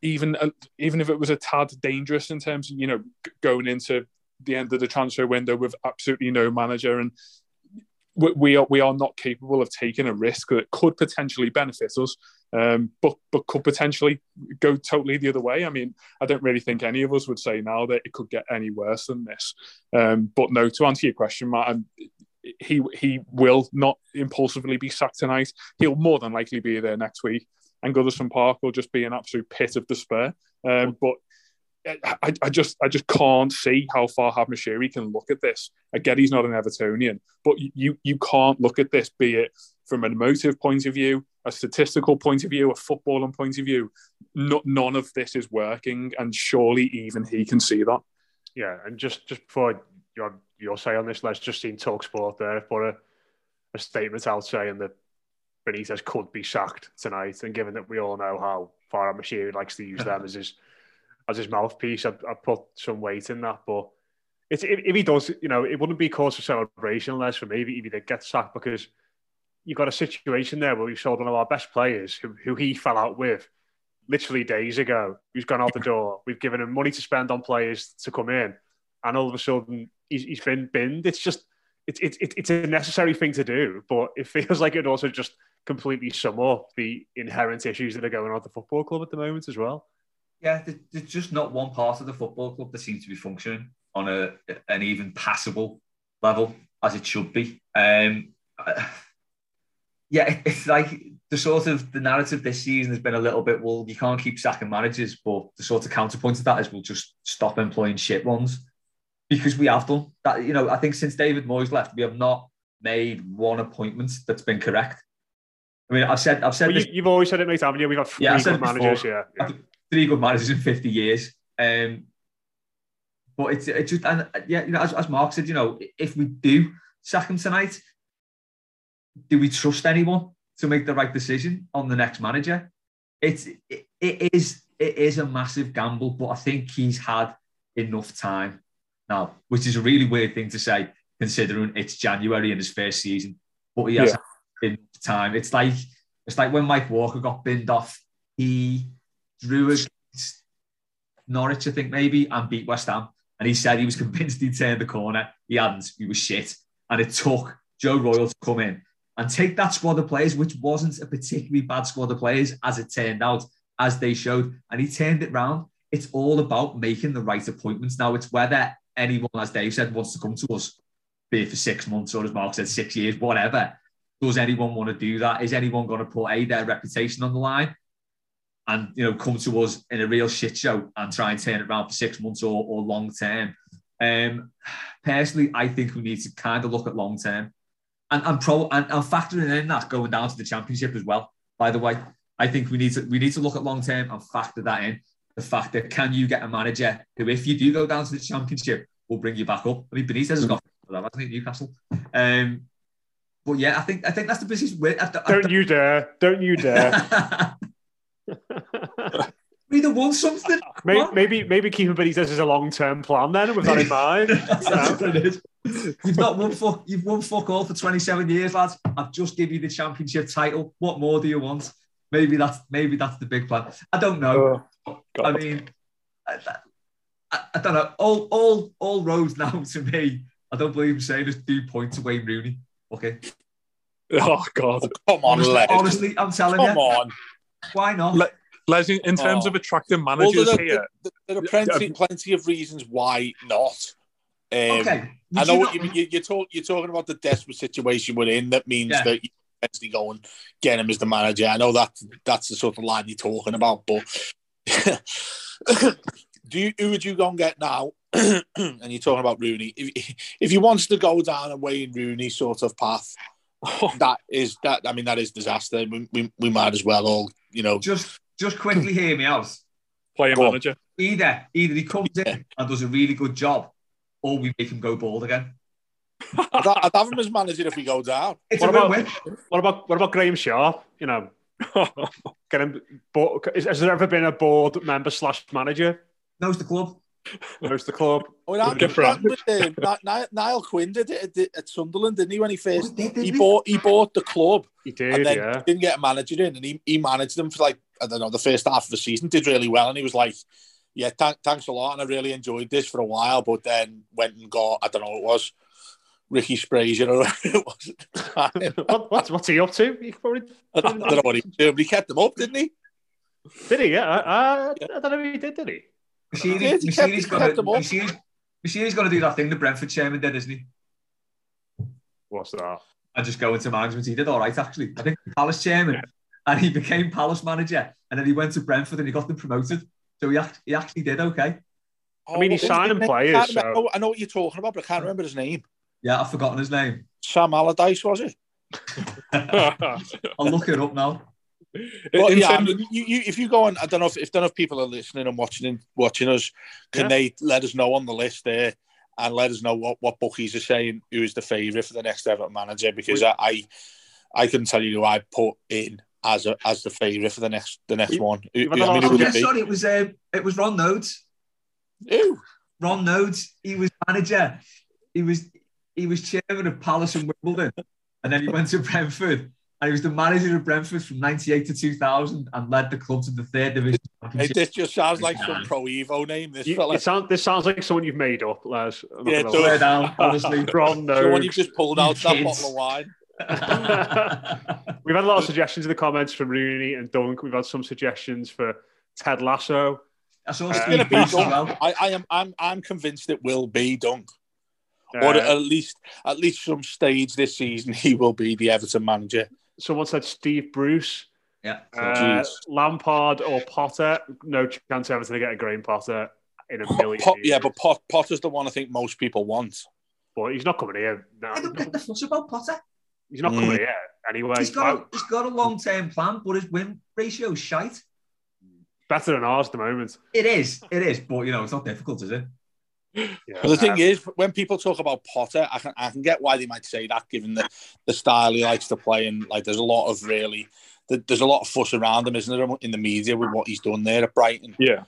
even uh, even if it was a tad dangerous in terms of you know going into the end of the transfer window with absolutely no manager and we are we are not capable of taking a risk that could potentially benefit us, um, but but could potentially go totally the other way. I mean, I don't really think any of us would say now that it could get any worse than this. Um, but no, to answer your question, Matt, I'm, he he will not impulsively be sacked tonight. He'll more than likely be there next week, and Goodison Park will just be an absolute pit of despair. Um, but I, I, just I just can't see how Farhad Moshiri can look at this. I get he's not an Evertonian, but you you can't look at this, be it from an emotive point of view, a statistical point of view, a footballing point of view. Not, none of this is working, and surely even he can see that. Yeah, and just just before your your say on this, let's just seen Talksport there put a, a statement out saying that Benitez could be sacked tonight, and given that we all know how Farhad Moshiri likes to use [LAUGHS] them as his as his mouthpiece, I'd, I'd put some weight in that. But it's, if, if he does, you know, it wouldn't be cause for celebration unless for maybe if he did get sacked because you've got a situation there where we sold one of our best players who, who he fell out with literally days ago, who's gone out the door. We've given him money to spend on players to come in, and all of a sudden he's, he's been binned. It's just it's it, it, it's a necessary thing to do, but it feels [LAUGHS] like it also just completely sum up the inherent issues that are going on at the football club at the moment as well yeah, there's just not one part of the football club that seems to be functioning on a an even passable level as it should be. Um, yeah, it's like the sort of the narrative this season has been a little bit. Well, you can't keep sacking managers, but the sort of counterpoint to that is we'll just stop employing shit ones because we have done that. You know, I think since David Moyes left, we have not made one appointment that's been correct. I mean, I've said, I've said, well, you, have always said it, mate, haven't you? We've had three yeah, managers, yeah. yeah three good managers in 50 years. Um, but it's, it's just, and yeah, you know, as, as Mark said, you know, if we do sack him tonight, do we trust anyone to make the right decision on the next manager? It's, it, it is, it is a massive gamble, but I think he's had enough time now, which is a really weird thing to say considering it's January in his first season. But he has yeah. enough time. It's like it's like when Mike Walker got binned off. He drew against Norwich, I think maybe, and beat West Ham. And he said he was convinced he'd turned the corner. He hadn't. He was shit. And it took Joe Royle to come in and take that squad of players, which wasn't a particularly bad squad of players, as it turned out, as they showed. And he turned it round. It's all about making the right appointments. Now, it's whether anyone, as Dave said, wants to come to us, be it for six months or as Mark said, six years, whatever. Does anyone want to do that? Is anyone going to put a their reputation on the line? And you know come to us in a real shit show and try and turn it around for six months or, or long term. Um, personally, I think we need to kind of look at long term and and pro and, and factoring in that going down to the championship as well. By the way, I think we need to we need to look at long term and factor that in. The fact that can you get a manager who, if you do go down to the championship, will bring you back up. I mean, Benitez has got that, hasn't he, Newcastle? Um, but yeah, I think I think that's the position. Don't you dare! Don't you dare! [LAUGHS] we either want something. Maybe, maybe, maybe keeping Benitez as a long term plan then, with that in mind. [LAUGHS] you've not won fuck. You've won fuck all for twenty seven years, lads. I've just give you the championship title. What more do you want? Maybe that's maybe that's the big plan. I don't know. Oh, I mean, I, I, I, don't know. All all all roads now [LAUGHS] to me. I don't believe I'm saying this. Do point to Wayne Rooney. Okay. Oh God! Come on, honestly, honestly I'm telling Come you. Come on. Why not? Leslie, in terms oh. of attracting managers well, there, here, there, there, are plenty, plenty of reasons why not. Um, okay. I know what you, you, you're, talk, you're talking about the desperate situation we're in. That means yeah. that you actually go and get him as the manager. I know that that's the sort of line you're talking about, but [COUGHS] do you, who would you go and get now? [COUGHS] and you're talking about Rooney. If, if he wants to go down a Wayne Rooney sort of path, [LAUGHS] that is that. I mean, that is disaster. We, we, we might as well all, you know, just just quickly hear me out. Player manager. Either either he comes in and does a really good job, or we make him go bald again. I'd, I'd have him as manager if we go down. [LAUGHS] It's what a about, win-win. What about what about Graeme Sharp? You know, [LAUGHS] get him. Has there ever been a board member slash manager? Knows the club. Knows the club. Oh, that, different. That with, um, Niall Quinn did it at, at Sunderland, didn't he? When he first oh, he, did, he, he bought he bought the club. He did, yeah. Didn't get a manager in, and he, he managed them for like I don't know, the first half of the season, did really well, and he was like, "Yeah, th- thanks a lot, and I really enjoyed this for a while." But then went and got, I don't know, what it was Ricky Sprazier or [LAUGHS] whatever it was. At [LAUGHS] what, what's, what's he up to? He probably, I don't know what he was doing, but he kept them up, didn't he? did he? Yeah, I, I, I don't know if he did. Did he? Machini's, did, he kept- Machini's he got kept to them up. Machini's, Machini's got to do that thing the Brentford chairman did, isn't he? What's that? And just go into management. He did all right, actually. I think Palace chairman, and he became Palace manager, and then he went to Brentford and he got them promoted. So he, act, he actually did okay. I mean, he's what oh, was signing players, I, can't so- I know what you're talking about, but I can't remember his name. Yeah, I've forgotten his name. Sam Allardyce, was it? [LAUGHS] I'll look it up now. Well, yeah, I mean, you, you, if you go on, I don't know if, if don't know if people are listening and watching watching us, can Yeah. they let us know on the list there and let us know what, what bookies are saying who is the favourite for the next Everton manager? Because I, I I couldn't tell you who I put in as a as the favourite for the next the next We- one. Who, we've had who- a I mean, lot Oh, yeah, it be? sorry, it was uh, it was Ron Noades. Who? Ron Noades. He was manager. He was he was chairman of Palace and Wimbledon, and then he went to Brentford. And he was the manager of Brentford from '98 to 2000, and led the club to the third division. Hey, this just sounds like some pro Evo name. This You, fella. it sound, this sounds like someone you've made up, Les. I'm Yeah, gonna it does. down, honestly. [LAUGHS] Ron So when Noades. you just pulled out that bottle of wine. [LAUGHS] We've had a lot of suggestions in the comments from Rooney and Dunk. We've had some suggestions for Ted Lasso. I saw Uh, It's going to Steve be Bruce as Dunk. well. I, I am. I'm. I'm convinced it will be Dunk. Uh, or at least at least some stage this season he will be the Everton manager. someone said Steve Bruce. Yeah. Uh, Jeez. Lampard or Potter. No chance Everton to get a Graham Potter in a million Pot, years. yeah, but Pot, Potter's the one I think most people want. But he's not coming here. No, I don't get the fuss about Potter. He's not Mm. coming here anyway. He's got a, he's got a long term plan, but his win ratio is shite. Better than ours at the moment. It is, it is, but you know it's not difficult, is it? Yeah. But the thing Um, is, when people talk about Potter, I can I can get why they might say that, given the, the style he likes to play, and like there's a lot of really there- there's a lot of fuss around him, isn't there, in the media with what he's done there at Brighton. Yeah.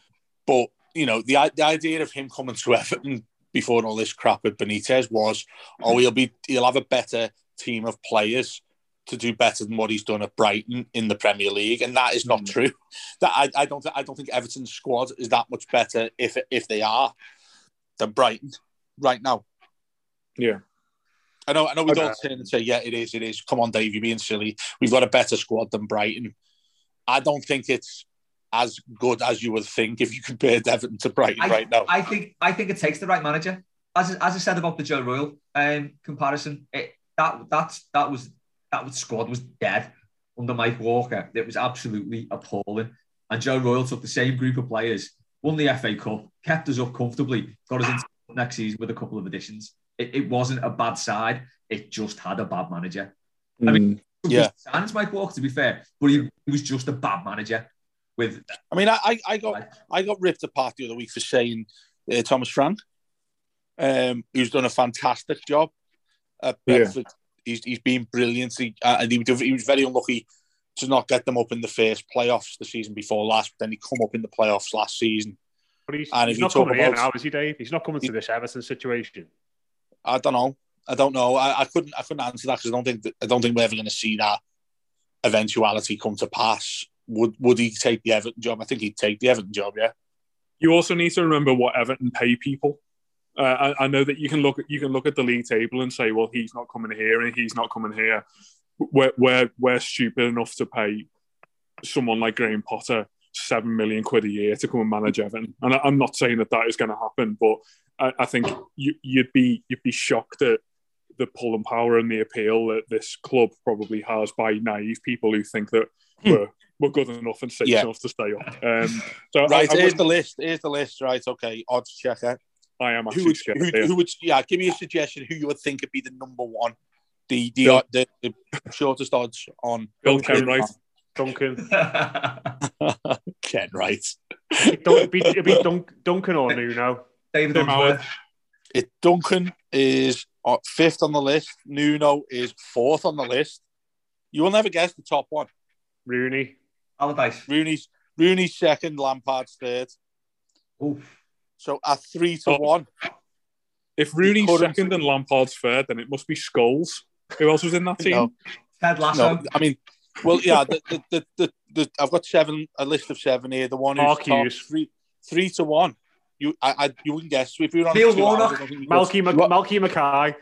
But you know, the the idea of him coming to Everton before all this crap with Benitez was, oh, he'll be he'll have a better team of players to do better than what he's done at Brighton in the Premier League, and that is not true. [LAUGHS] That I, I don't th- I don't think Everton's squad is that much better if if they are than Brighton right now. Yeah. I know, I know we Okay. don't turn and say, yeah, it is, it is. Come on, Dave, you're being silly. We've got a better squad than Brighton. I don't think it's as good as you would think if you compared Everton to Brighton I, right now. I think I think it takes the right manager. As, as I said about the Joe Royle um, comparison, it, that that that was that was, squad was dead under Mike Walker. It was absolutely appalling. And Joe Royle took the same group of players, won the FA Cup, kept us up comfortably, got us into next season with a couple of additions. It, it wasn't a bad side. It just had a bad manager. I mean, Yeah. Sans Mike Walker to be fair, but he, he was just a bad manager. With I mean, I, I, I got I got ripped apart the other week for saying uh, Thomas Frank, um, who's done a fantastic job at Yeah. He's, he's been brilliant. He, uh, and he, was- he was very unlucky to not get them up in the first playoffs the season before last, but then he come up in the playoffs last season. But he's, And he's if you not talk coming here now, is he, Dave? He's not coming to this Everton situation. I don't know. I don't know. I, I couldn't. I couldn't answer that because I don't think. That, I don't think we're ever going to see that eventuality come to pass. Would Would he take the Everton job? I think he'd take the Everton job. Yeah. You also need to remember what Everton pay people. Uh, I, I know that you can look at you can look at the league table and say, well, he's not coming here and he's not coming here. We're we're, we're stupid enough to pay someone like Graham Potter seven million quid a year to come and manage Evan. And I, I'm not saying that that is going to happen, but I, I think you, you'd be you'd be shocked at the pull and power and the appeal that this club probably has by naive people who think that we're, we're good enough and safe Yeah. enough to stay up. Um, so Right. I, here's the list. Here's the list. Right. Okay. Odds checker. I am Who actually would, scared. who, who would? Yeah. Give me a suggestion. Who you would think would be the number one, the the, Bill- the, the shortest odds on Bill Kenwright. Duncan. Ken. Right. [LAUGHS] It'd be, it'd be Dunk, Duncan or Nuno. David Tim It Duncan is uh, fifth on the list. Nuno is fourth on the list. You will never guess the top one. Rooney. Allardyce. Rooney's Rooney's second, Lampard's third. Oof. So at three to Oh. one. If Rooney's second and Lampard's third, then it must be Scholes. Who else was in that team? No, Ted Lasso. no, I mean, well, yeah, the the, the, the, the, I've got seven, a list of seven here. The one who's top three, three to one. You, I, I, you wouldn't guess. If we were on Neil two Warnock. I don't think you Malky, could. Malky Mackay.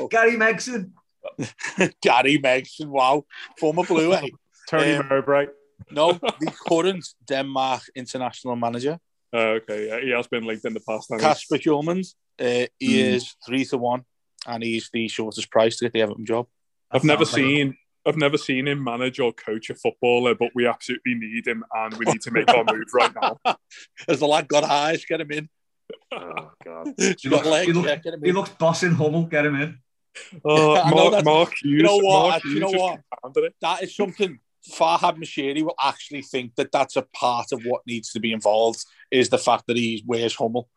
No. [LAUGHS] Gary Megson. [LAUGHS] Gary Megson, wow, former Blue, eh? [LAUGHS] Tony Um, Mowbray. No, the current Denmark international manager, Oh, okay, he has been linked in the past. hasn't he? Hjulmand. Uh, he Mm. is three to one, and he's the shortest price to get the Everton job. I've That never sounds like- seen. I've never seen him manage or coach a footballer, but we absolutely need him, and we need to make our move right now. [LAUGHS] As the lad got eyes, get him in. Oh God. [LAUGHS] He looks, legs, he, look- yeah, get him he in. looks bossing Hummel. Get him in. [LAUGHS] Oh, Mark, Mark Hughes. you know what? Mark You Hughes know just what? that is something Farhad Moshiri will actually think that that's a part of what needs to be involved is the fact that he wears Hummel.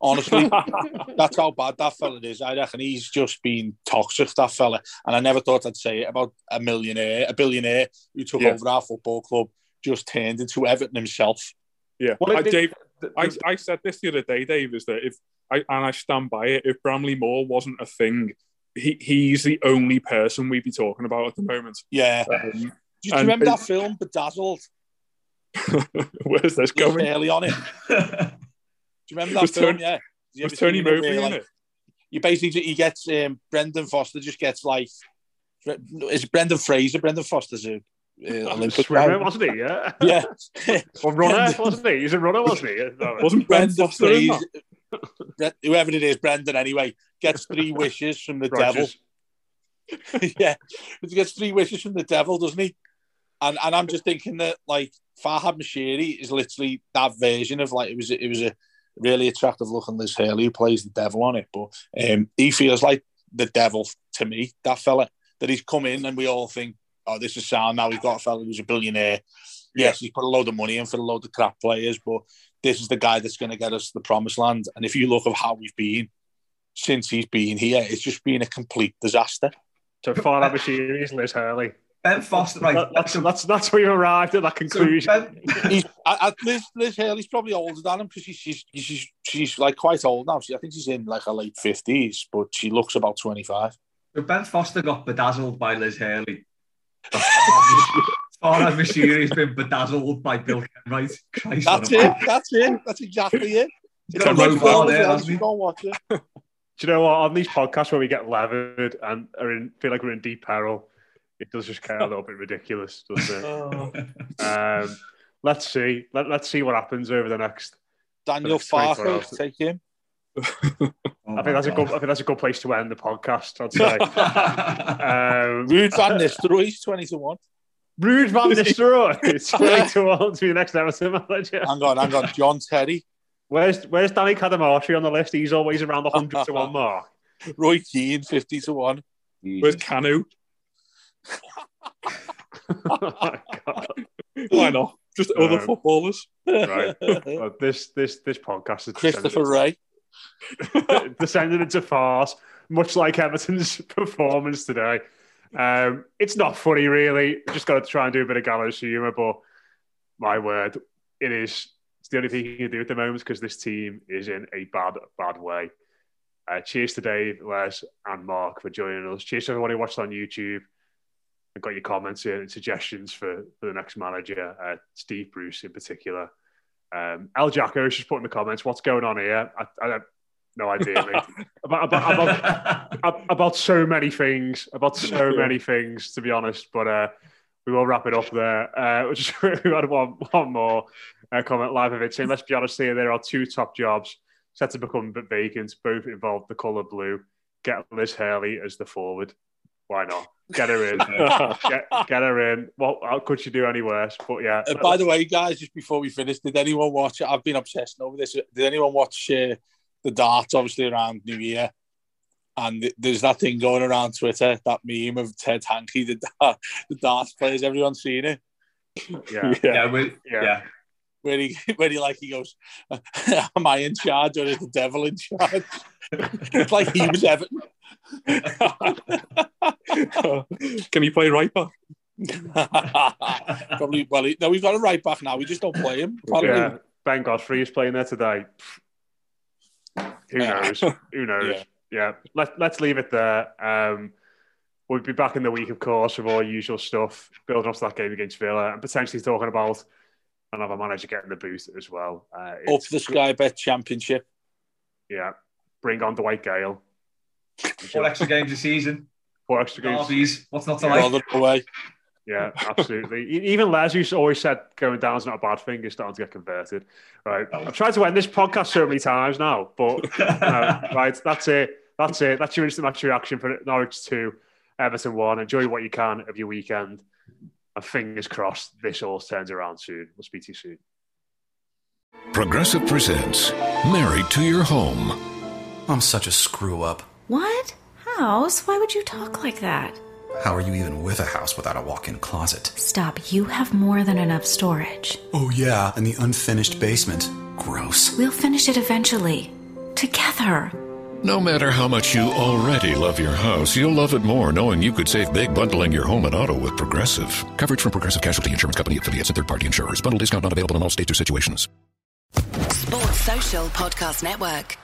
Honestly, [LAUGHS] that's how bad that fella is. I reckon he's just been toxic, that fella. And I never thought I'd say it about a millionaire, a billionaire who took Yeah. over our football club, just turned into Everton himself. Yeah, Well, I, it- Dave, I, I said this the other day, Dave, is that if I and I stand by it, if Bramley Moore wasn't a thing, he, he's the only person we'd be talking about at the moment. Yeah. Um, Do you And remember that film, Bedazzled? [LAUGHS] where's this going? Hurley on it. [LAUGHS] Do you remember that Was film? Tony- yeah. You Was Tony Mowbray in it? you basically he gets um, Brendan Foster just gets like is it Brendan Fraser? Brendan Foster's a uh, [LAUGHS] Olympic Swimmer, wasn't he? Yeah. Yeah, Or runner, wasn't he? He's a runner, wasn't he? Wasn't Brendan Foster Fraser. Whoever it is, Brendan anyway, gets three wishes from the devil. Yeah, he gets three wishes from the devil, doesn't he? And and I'm just thinking that like Farhad Moshiri is literally that version of like it was a- it was a really attractive looking Liz Hurley who plays the devil on it, but um, he feels like the devil to me. That fella that he's come in and we all think, oh, this is sound. Now we've got a fella who's a billionaire. Yes, he's put a load of money in for a load of crap players, but this is the guy that's going to get us to the promised land. And if you look at how we've been since he's been here, it's just been a complete disaster. So far, that is Liz Hurley. Ben Foster, right? That- that's, that's, that's where you arrived at that so conclusion. Ben, [LAUGHS] He's, I, I, Liz, Liz Hurley's probably older than him because she's, she's she's she's like quite old now. She, I think she's in like her late fifties, but she looks about twenty five. so ben Foster got bedazzled by Liz Hurley. Farhad Moshiri's been bedazzled by Bill Kenwright. Christ That's it. That's it. That's exactly it. He's got a Good road film bar as there, well, hasn't he? Go watch it. [LAUGHS] Do you know what? On these podcasts where we get levered and are in, feel like we're in deep peril, it does just [LAUGHS] get a little bit ridiculous, doesn't it? um, let's see. Let, let's see what happens over the next. Daniel next 24 Farker, take him. Oh I think that's a good. I think that's a good place to end the podcast. I'd say. [LAUGHS] um, Ruud Van Nistelrooy, twenty to one. Ruud Van [LAUGHS] Nistelrooy. It's twenty to one to be the next Everton manager. Hang on, hang on. John Terry, Where's Where's Danny Cadamarteri on the list? He's always around the hundred to one mark. Roy Keane, fifty to one. Where's Kanu? Oh my God. Why not? Just other Um, footballers. Right. [LAUGHS] Well, this this this podcast is Christopher Ray. [LAUGHS] descended, descended into farce, much like Everton's [LAUGHS] performance today. Um, it's not funny, really. Just got to try and do a bit of gallows humour, but my word, it is. It's the only thing you can do at the moment because this team is in a bad, bad way. Uh, cheers to Dave, Les, and Mark for joining us. Cheers to everyone who watched on YouTube and got your comments in and suggestions for, for the next manager, uh, Steve Bruce in particular. Um, El Jacko is just put in the comments, what's going on here? I, I have no idea, mate. [LAUGHS] about, about, about, ab- about so many things, about so many things, to be honest. But uh, we will wrap it up there. Uh, [LAUGHS] just, we had one, one more uh, comment live of it saying, let's be honest here, there are two top jobs set to become vacant. Both involve the colour blue. Get Liz Hurley as the forward. Why not? Get her in. [LAUGHS] get, get her in. What how could she do any worse? But yeah. Uh, by the way, guys, just before we finish, did anyone watch it? I've been obsessing over this. Did anyone watch uh, the darts, obviously, around New Year? And there's that thing going around Twitter, that meme of Ted Hankey, the, dart, [LAUGHS] the darts players. Everyone's seen it. [LAUGHS] yeah. yeah, we, Yeah. yeah. Where he, where he like, he goes, Am I in charge or is the devil in charge? it's like he was Everton. [LAUGHS] Can he play right back? [LAUGHS] Probably, well, no, we've got a right back now. We just don't play him. Apparently. Yeah. Ben Godfrey is playing there today. Who knows? Who [LAUGHS] knows? Yeah. Yeah. Let, let's leave it there. Um, We'll be back in the week, of course, with all usual stuff, building up to that game against Villa and potentially talking about another manager getting the boost as well. Uh, Up the Sky Bet Championship. Yeah. Bring on the Dwight Gayle. Four extra games a season. Four extra games. Derbies. What's not to Yeah. like? Bother away. Yeah, absolutely. Even Les, who's always said going down is not a bad thing, is starting to get converted. Right. I've tried to end this podcast so many times now, but [LAUGHS] no, right, that's it. That's it. That's your instant match reaction for Norwich 2, Everton 1. Enjoy what you can of your weekend. And fingers crossed this all turns around soon. We'll speak to you soon. Progressive presents Married to Your Home. I'm such a screw up. What? House? Why would you talk like that? How are you even with a house without a walk in closet? Stop. You have more than enough storage. Oh, yeah, and the unfinished basement. Gross. We'll finish it eventually. Together. No matter how much you already love your house, you'll love it more knowing you could save big bundling your home and auto with Progressive. Coverage from Progressive Casualty Insurance Company affiliates and third party insurers. Bundle discount not available in all states or situations. Sports Social Podcast Network.